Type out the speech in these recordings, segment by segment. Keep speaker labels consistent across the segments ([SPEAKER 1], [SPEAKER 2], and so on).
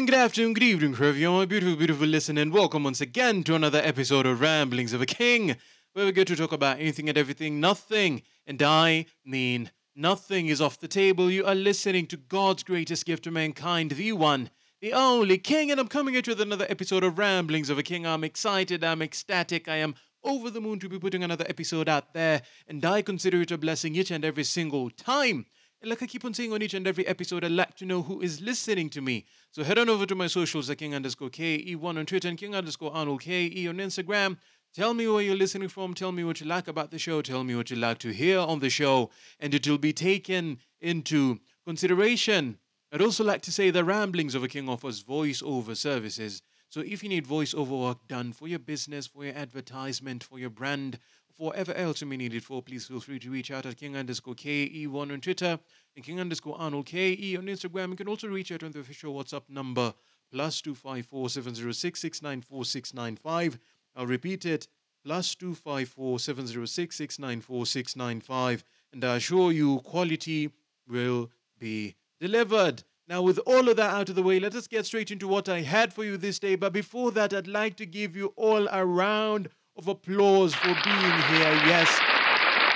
[SPEAKER 1] morning, good afternoon, good evening, are, my beautiful, beautiful listener, and welcome once again to another episode of Ramblings of a King, where we get to talk about anything and everything, nothing, and I mean nothing is off the table. You are listening to God's greatest gift to mankind, the one, the only King, and I'm coming at you with another episode of Ramblings of a King. I'm excited, I'm ecstatic, I am over the moon to be putting another episode out there, and I consider it a blessing each and every single time. Like I keep on saying on each and every episode, I'd like to know who is listening to me. So head on over to my socials at King underscore KE1 on Twitter and King underscore Arnold KE on Instagram. Tell me where you're listening from. Tell me what you like about the show. Tell me what you like to hear on the show. And it will be taken into consideration. I'd also like to say the Ramblings of a King offers voiceover services. So if you need voiceover work done for your business, for your advertisement, for your brand, whatever else you may need it for, please feel free to reach out at King underscore KE1 on Twitter and King underscore Arnold KE on Instagram. You can also reach out on the official WhatsApp number plus 254 706 694 695. I'll repeat it plus 254 706 694 695. And I assure you, quality will be delivered. Now, with all of that out of the way, let us get straight into what I had for you this day. But before that, I'd like to give you all a round of applause for being here. Yes,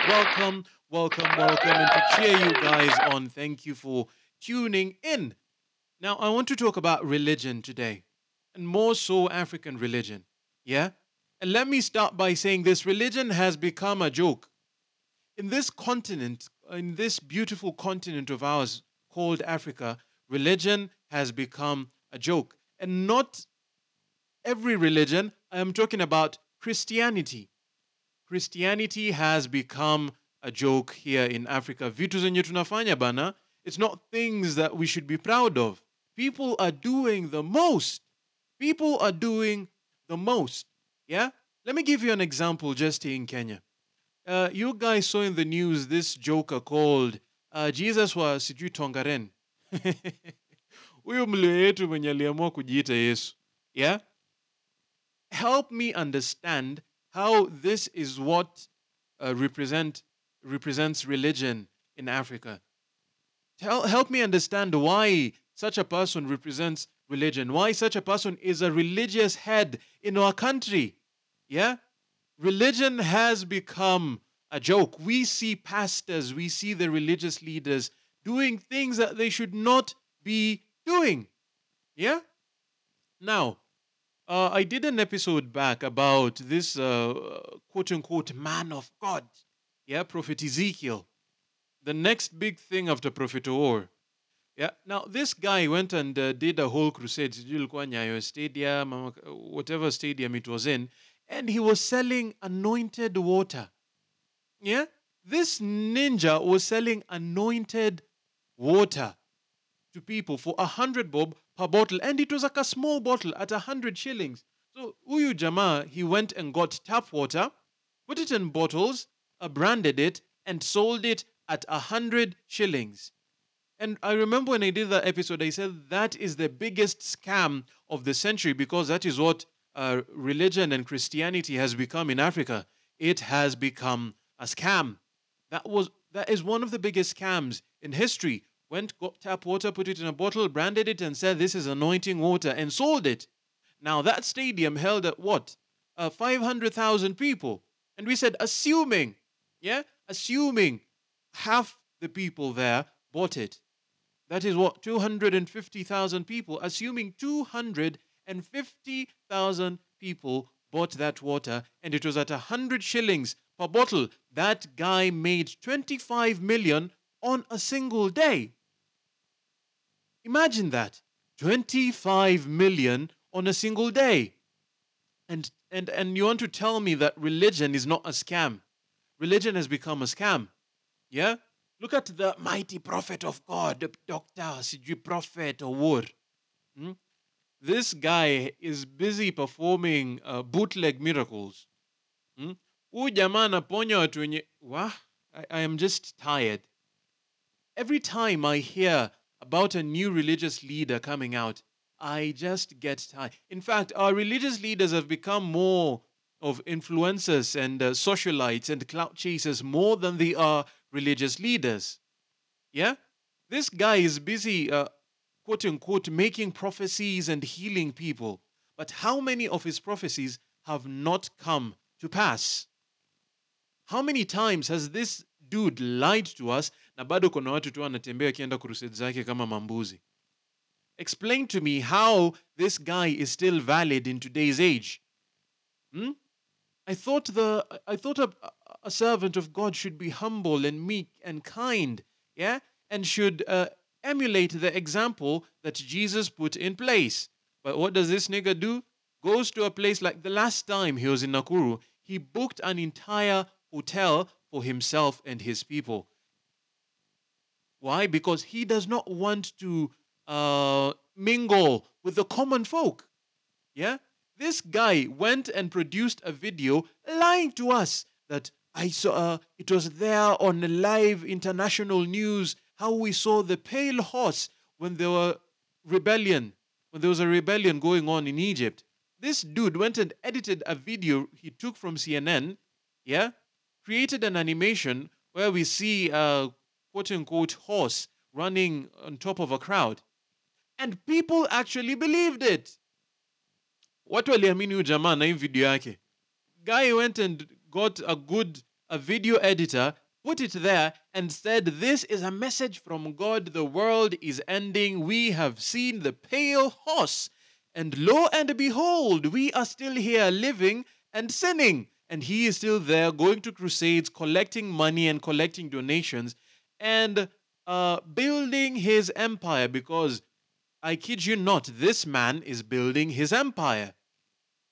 [SPEAKER 1] welcome, welcome, welcome. And to cheer you guys on, thank you for tuning in. Now, I want to talk about religion today, and more so African religion. Yeah? And let me start by saying this religion has become a joke. In this continent, in this beautiful continent of ours called Africa, religion has become a joke. And not every religion, I am talking about Christianity. Christianity has become a joke here in Africa. Vitu zenye tunafanya bana, it's not things that we should be proud of. People are doing the most. People are doing the most. Yeah? Let me give you an example just here in Kenya. Uh, you guys saw in the news this joker called uh, Jesus wa sijui Tongaren. Huyo mlio yetu mwenye aliamua kujiita Yesu. Yeah? Help me understand how this is what uh, represent represents religion in Africa. Tell, help me understand why such a person represents religion, why such a person is a religious head in our country. Yeah? Religion has become a joke. We see pastors, we see the religious leaders doing things that they should not be doing. Yeah? Now, uh, I did an episode back about this uh, quote unquote man of God. Yeah, Prophet Ezekiel. The next big thing after Prophet Or. Yeah, now this guy went and uh, did a whole crusade, Stadium, whatever stadium it was in, and he was selling anointed water. Yeah, this ninja was selling anointed water to people for a hundred bob per bottle, and it was like a small bottle at a hundred shillings. So Uyu Jama, he went and got tap water, put it in bottles, uh, branded it, and sold it at a hundred shillings. And I remember when I did that episode, I said that is the biggest scam of the century because that is what uh, religion and Christianity has become in Africa. It has become a scam. That was that is one of the biggest scams in history. Went got tap water, put it in a bottle, branded it, and said this is anointing water, and sold it. Now that stadium held at what? Uh, Five hundred thousand people, and we said assuming, yeah, assuming half the people there bought it. That is what 250,000 people, assuming 250,000 people bought that water, and it was at 100 shillings per bottle. That guy made 25 million on a single day. Imagine that 25 million on a single day. And, and, and you want to tell me that religion is not a scam? Religion has become a scam. Yeah? Look at the mighty prophet of God, Dr. Sijui Prophet Owuor. Hmm? This guy is busy performing uh, bootleg miracles. Hmm? I am just tired. Every time I hear about a new religious leader coming out, I just get tired. In fact, our religious leaders have become more of influencers and uh, socialites and clout chasers more than they are religious leaders. Yeah? This guy is busy uh, quote unquote making prophecies and healing people. But how many of his prophecies have not come to pass? How many times has this dude lied to us na bado kuna watu tu anatembea akienda crusade zake kama mambuzi? Explain to me how this guy is still valid in today's age. Hmm? I thought the I thought a, a servant of God should be humble and meek and kind, yeah, and should uh, emulate the example that Jesus put in place. But what does this nigga do? Goes to a place like the last time he was in Nakuru, he booked an entire hotel for himself and his people. Why? Because he does not want to uh, mingle with the common folk. Yeah? This guy went and produced a video lying to us that I saw uh, it was there on live international news how we saw the pale horse when there were rebellion, when there was a rebellion going on in Egypt. This dude went and edited a video he took from CNN, yeah, created an animation where we see a quote unquote horse running on top of a crowd. And people actually believed it. Watu waliamini jamaa na hii video yake. Guy went and got a good a video editor, put it there and said this is a message from God. The world is ending. We have seen the pale horse. And lo and behold, we are still here living and sinning. And he is still there going to crusades, collecting money and collecting donations and uh, building his empire because I kid you not, this man is building his empire.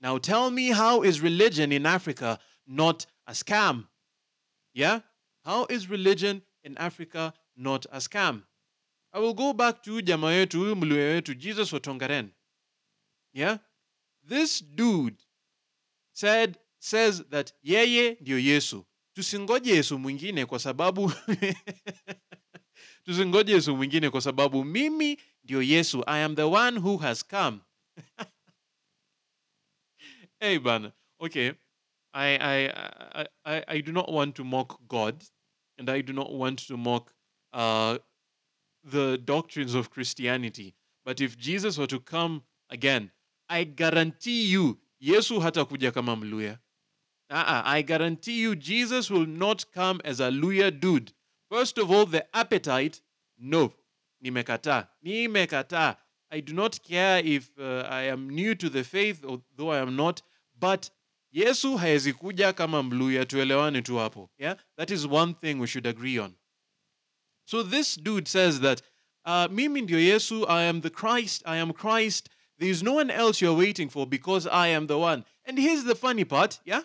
[SPEAKER 1] Now tell me, how is religion in Africa not a scam? Yeah? How is religion in Africa not a scam? I will go back to jamaa yetu, huyu mluya Jesus Otongaren. Yeah? This dude said, says that yeye ndio Yesu. Tusingoje Yesu mwingine kwa sababu tusingoje Yesu mwingine kwa sababu mimi ndio Yesu. I am the one who has come. hey bana. Okay. I, I I I I do not want to mock God and I do not want to mock uh the doctrines of Christianity. But if Jesus were to come again, I guarantee you Yesu hatakuja kama mluya. Uh-uh, I guarantee you Jesus will not come as a luya dude. First of all, the appetite, no. Nimekata. Nimekata. I do not care if uh, I am new to the faith, although I am not, but Yesu haezi kuja kama mluya, tuelewane tu hapo. Yeah? That is one thing we should agree on. So this dude says that, uh, mimi ndio Yesu, I am the Christ, I am Christ. There is no one else you're waiting for because I am the one. And here's the funny part, yeah?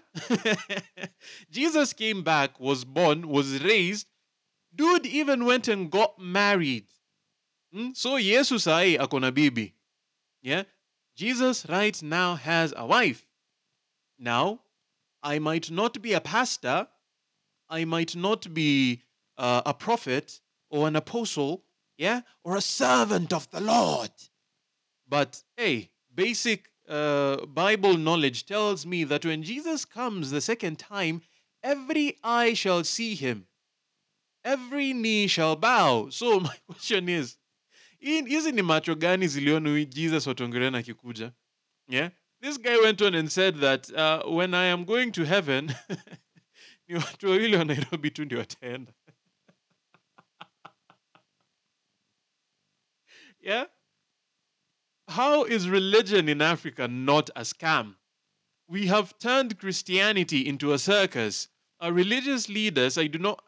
[SPEAKER 1] Jesus came back, was born, was raised. Dude even went and got married. Hmm? So Jesus sai akona bibi. Yeah? Jesus right now has a wife. Now, I might not be a pastor, I might not be uh, a prophet or an apostle, yeah, or a servant of the Lord. But hey, basic uh, Bible knowledge tells me that when Jesus comes the second time, every eye shall see him, every knee shall bow. So my question is, hizi ni macho gani ziliona Jesus watongerena akikuja? Yeah? This guy went on and said that uh, when I am going to heaven, ni watu wawili wa Nairobi tu ndio wataenda. yeah? How is religion in Africa not a scam? We have turned Christianity into a circus. Our religious leaders, I do not,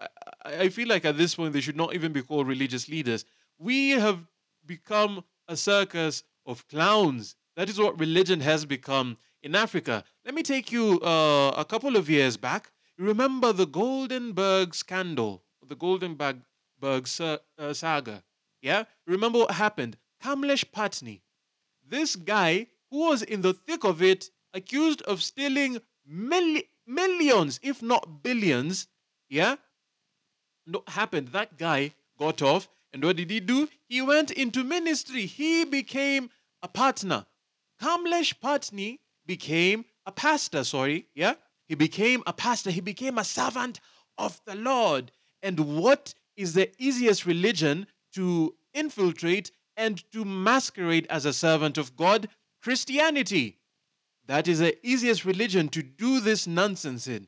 [SPEAKER 1] I feel like at this point they should not even be called religious leaders. We have become a circus of clowns. That is what religion has become in Africa. Let me take you uh, a couple of years back. Remember the Goldenberg scandal, the Goldenberg Berg uh, saga. Yeah? Remember what happened? Kamlesh Pattni, this guy who was in the thick of it, accused of stealing milli- millions, if not billions, yeah? No, happened. That guy got off, and what did he do? He went into ministry. He became a partner. Kamlesh Pattni became a pastor, sorry, yeah? He became a pastor. He became a servant of the Lord. And what is the easiest religion to infiltrate and to masquerade as a servant of God, Christianity. That is the easiest religion to do this nonsense in.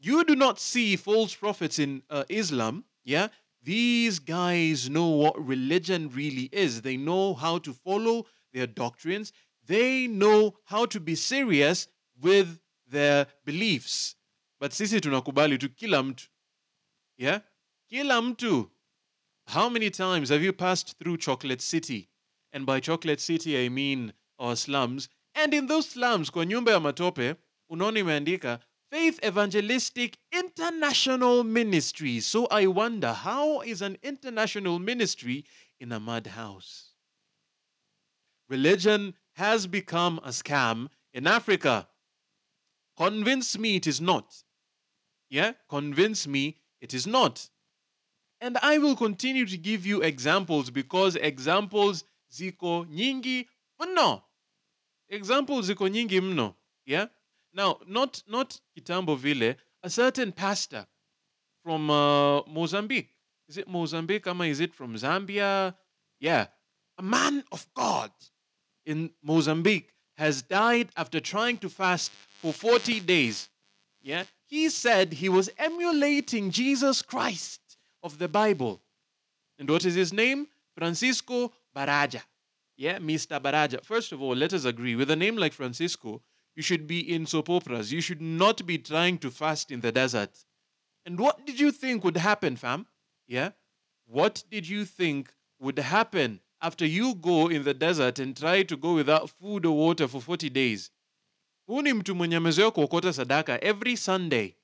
[SPEAKER 1] You do not see false prophets in uh, Islam, yeah? These guys know what religion really is. They know how to follow their doctrines. They know how to be serious with their beliefs. But sisi tunakubali tu kila mtu. Yeah? Kila mtu. How many times have you passed through Chocolate City? And by Chocolate City I mean our slums. And in those slums, kwa nyumba ya matope, unaona imeandika Faith Evangelistic International Ministry. So I wonder, how is an international ministry in a mud house? Religion has become a scam in Africa. Convince me it is not. Yeah? Convince me it is not. And I will continue to give you examples because examples ziko nyingi mno. Examples ziko nyingi mno. Yeah? Now, not not kitambo vile, a certain pastor from uh, Mozambique. Is it Mozambique? Ama is it from Zambia? Yeah. A man of God in Mozambique has died after trying to fast for 40 days. Yeah. He said he was emulating Jesus Christ of the Bible. And what is his name? Francisco Barajah. Yeah, Mr. Barajah. First of all, let us agree with a name like Francisco, you should be in soap operas. You should not be trying to fast in the desert. And what did you think would happen, fam? Yeah? What did you think would happen after you go in the desert and try to go without food or water for 40 days? Huu ni mtu mwenye amezoea kuokota sadaka every Sunday.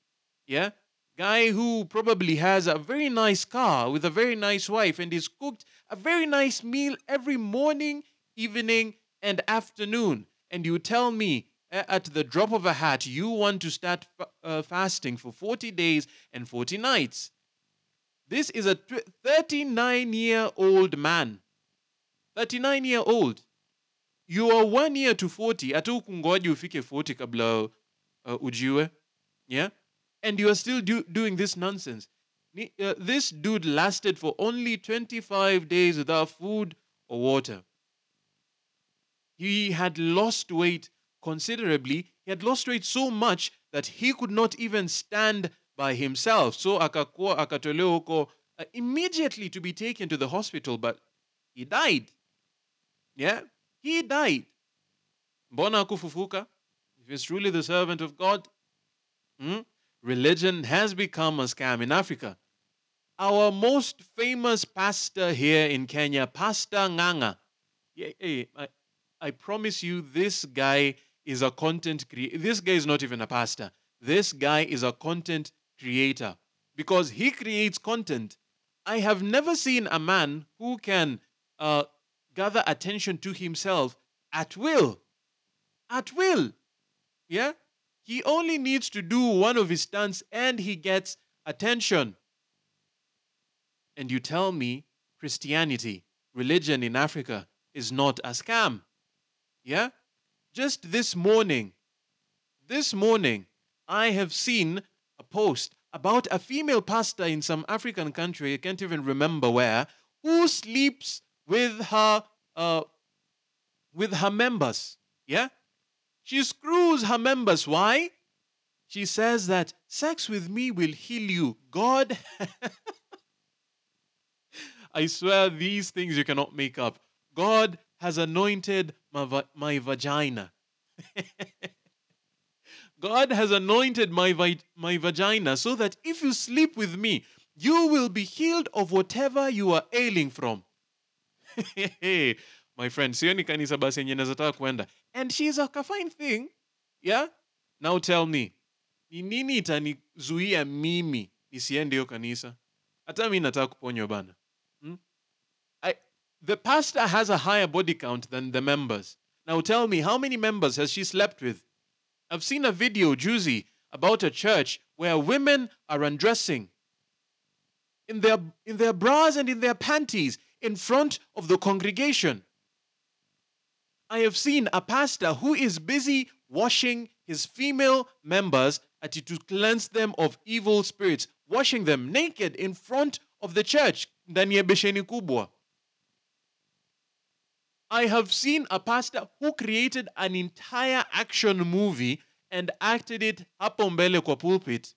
[SPEAKER 1] Yeah? Guy who probably has a very nice car with a very nice wife and is cooked a very nice meal every morning, evening, and afternoon. And you tell me at the drop of a hat, you want to start uh, fasting for 40 days and 40 nights. This is a 39 year old man. 39 year old. You are one year to 40. Hata ukungoja ufike 40 kabla uh, ujiwe. Yeah? And you are still do, doing this nonsense. Uh, this dude lasted for only 25 days without food or water. He had lost weight considerably. He had lost weight so much that he could not even stand by himself. So akakuwa akatolewa huko uh, immediately to be taken to the hospital, but he died. Yeah, he died. Mbona kufufuka? If he's truly the servant of God, hmm? Religion has become a scam in Africa. Our most famous pastor here in Kenya, Pastor Nganga, I, I promise you, this guy is a content creator. This guy is not even a pastor. This guy is a content creator because he creates content. I have never seen a man who can uh, gather attention to himself at will. At will. Yeah? He only needs to do one of his stunts and he gets attention. And you tell me Christianity, religion in Africa, is not a scam. Yeah? Just this morning, this morning, I have seen a post about a female pastor in some African country, I can't even remember where, who sleeps with her uh, with her members. Yeah? She screws her members. Why? She says that sex with me will heal you. God I swear these things you cannot make up. God has anointed my, va- my vagina. God has anointed my, vi- my vagina so that if you sleep with me, you will be healed of whatever you are ailing from. Hey, my friend, sioni kanisa basi yenye nazataka kwenda. And she's a fine thing. Yeah? Now tell me, ni nini itanizuia mimi nisiende hiyo kanisa? Hata mi nataka kuponywa bana. Hmm? I, the pastor has a higher body count than the members. Now tell me, how many members has she slept with? I've seen a video, Juicy, about a church where women are undressing in their, in their bras and in their panties in front of the congregation. I have seen a pastor who is busy washing his female members to cleanse them of evil spirits, washing them naked in front of the church. I have seen a pastor who created an entire action movie and acted it hapo mbele kwa pulpit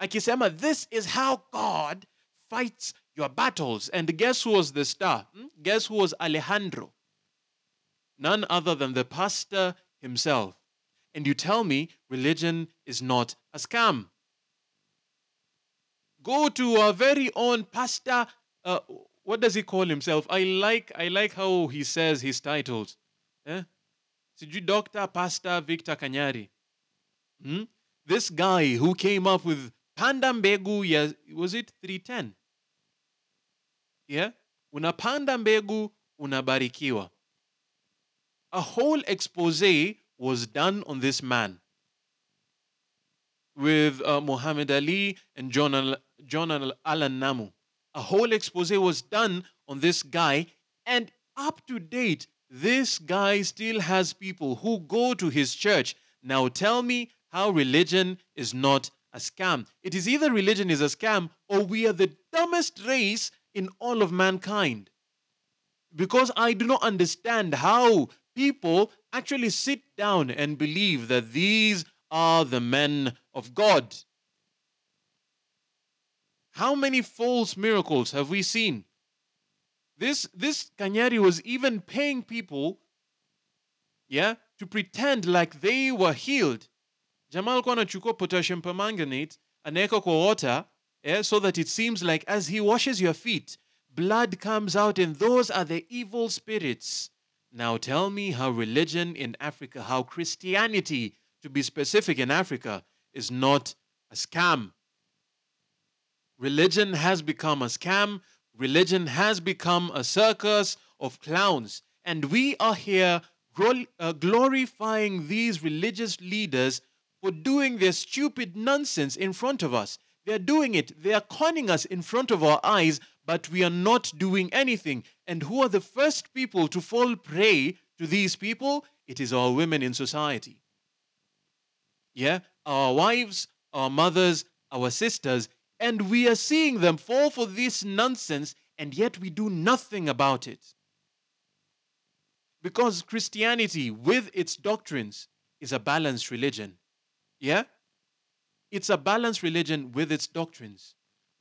[SPEAKER 1] akisema this is how God fights your battles and guess who was the star Hmm? guess who was Alejandro none other than the pastor himself. And you tell me religion is not a scam. Go to our very own pastor uh, what does he call himself? I like i like how he says his titles. Eh? doctor pastor victor kanyari. Hmm? this guy who came up with Pandambegu, was it 310 yeah? Unapanda mbegu unabarikiwa a whole expose was done on this man with uh, Muhammad Ali and John, Al- John Al- Allan Namu. A whole expose was done on this guy, and up to date, this guy still has people who go to his church. Now tell me how religion is not a scam. It is either religion is a scam or we are the dumbest race in all of mankind. Because I do not understand how people actually sit down and believe that these are the men of God. How many false miracles have we seen? This this Kanyari was even paying people, yeah, to pretend like they were healed. Jamal anachukua potassium permanganate anaweka kwa water, yeah, so that it seems like as he washes your feet, blood comes out, and those are the evil spirits. Now tell me how religion in Africa, how Christianity, to be specific in Africa, is not a scam. Religion has become a scam. Religion has become a circus of clowns. And we are here uh, glorifying these religious leaders for doing their stupid nonsense in front of us. They're doing it, they are conning us in front of our eyes, but we are not doing anything. And who are the first people to fall prey to these people? It is our women in society. Yeah, our wives, our mothers, our sisters, and we are seeing them fall for this nonsense, and yet we do nothing about it. Because Christianity, with its doctrines, is a balanced religion. Yeah? It's a balanced religion with its doctrines.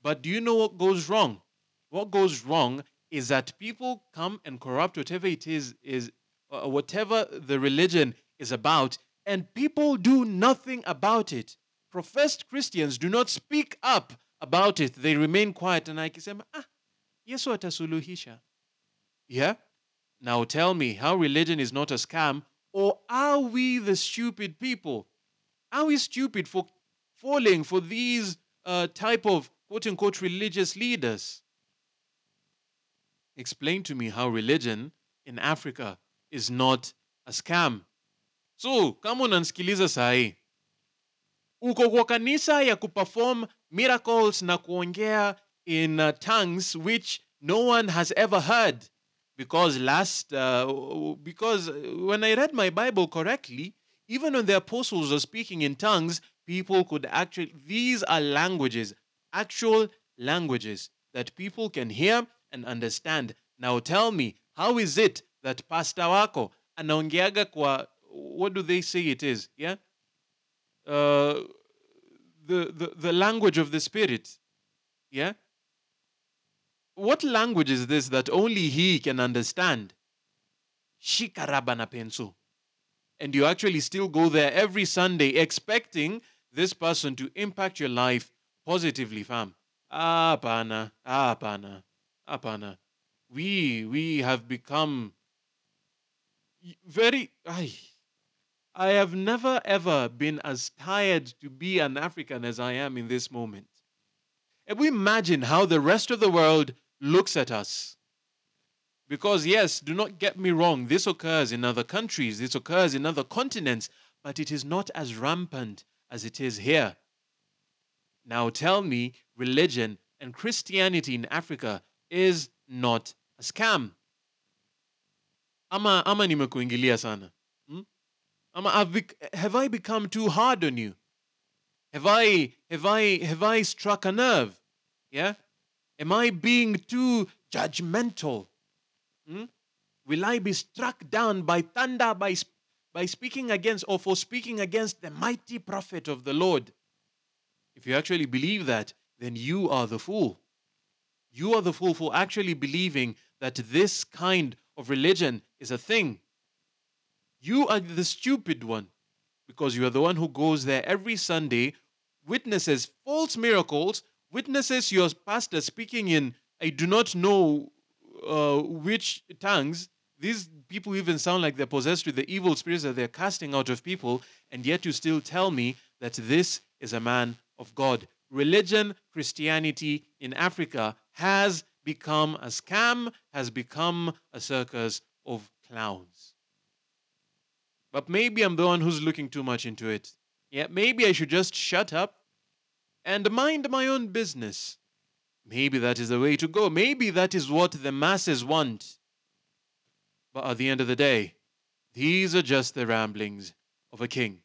[SPEAKER 1] But do you know what goes wrong? What goes wrong is that people come and corrupt whatever it is, is uh, whatever the religion is about, and people do nothing about it. Professed Christians do not speak up about it. They remain quiet and i akisema, ah, Yesu atasuluhisha. Yeah? Now tell me how religion is not a scam, or are we the stupid people? Are we stupid for falling for these uh, type of quote unquote religious leaders? Explain to me how religion in Africa is not a scam. So, kama unanisikiliza sahi, uko kwa kanisa ya kuperform miracles na kuongea in uh, tongues which no one has ever heard because last uh, because when i read my bible correctly even when the apostles are speaking in tongues people could actually these are languages actual languages that people can hear and understand. Now tell me how is it that pastor wako anaongeaga kwa what do they say it is yeah? Uh, the, the the language of the spirit yeah? What language is this that only he can understand? Shikaraba na penso and you actually still go there every sunday expecting this person to impact your life positively fam. Ah pana ah pana ah we we have become very I, I have never ever been as tired to be an African as I am in this moment. And we imagine how the rest of the world looks at us. Because, yes, do not get me wrong, this occurs in other countries, this occurs in other continents, but it is not as rampant as it is here. Now tell me, religion and Christianity in Africa is not a scam. Ama, ama nimekuingilia sana. Hmm? Ama have I become too hard on you? Have I have I have I struck a nerve? Yeah? Am I being too judgmental? Hmm? will I be struck down by thunder by, by speaking against or for speaking against the mighty prophet of the Lord? If you actually believe that, then you are the fool. You are the fool for actually believing that this kind of religion is a thing. You are the stupid one because you are the one who goes there every Sunday, witnesses false miracles, witnesses your pastor speaking in I do not know uh, which tongues. These people even sound like they're possessed with the evil spirits that they're casting out of people, and yet you still tell me that this is a man of God. Religion, Christianity in Africa has become a scam, has become a circus of clowns. But maybe I'm the one who's looking too much into it. Yeah, maybe I should just shut up and mind my own business. Maybe that is the way to go. Maybe that is what the masses want. But at the end of the day, these are just the ramblings of a king.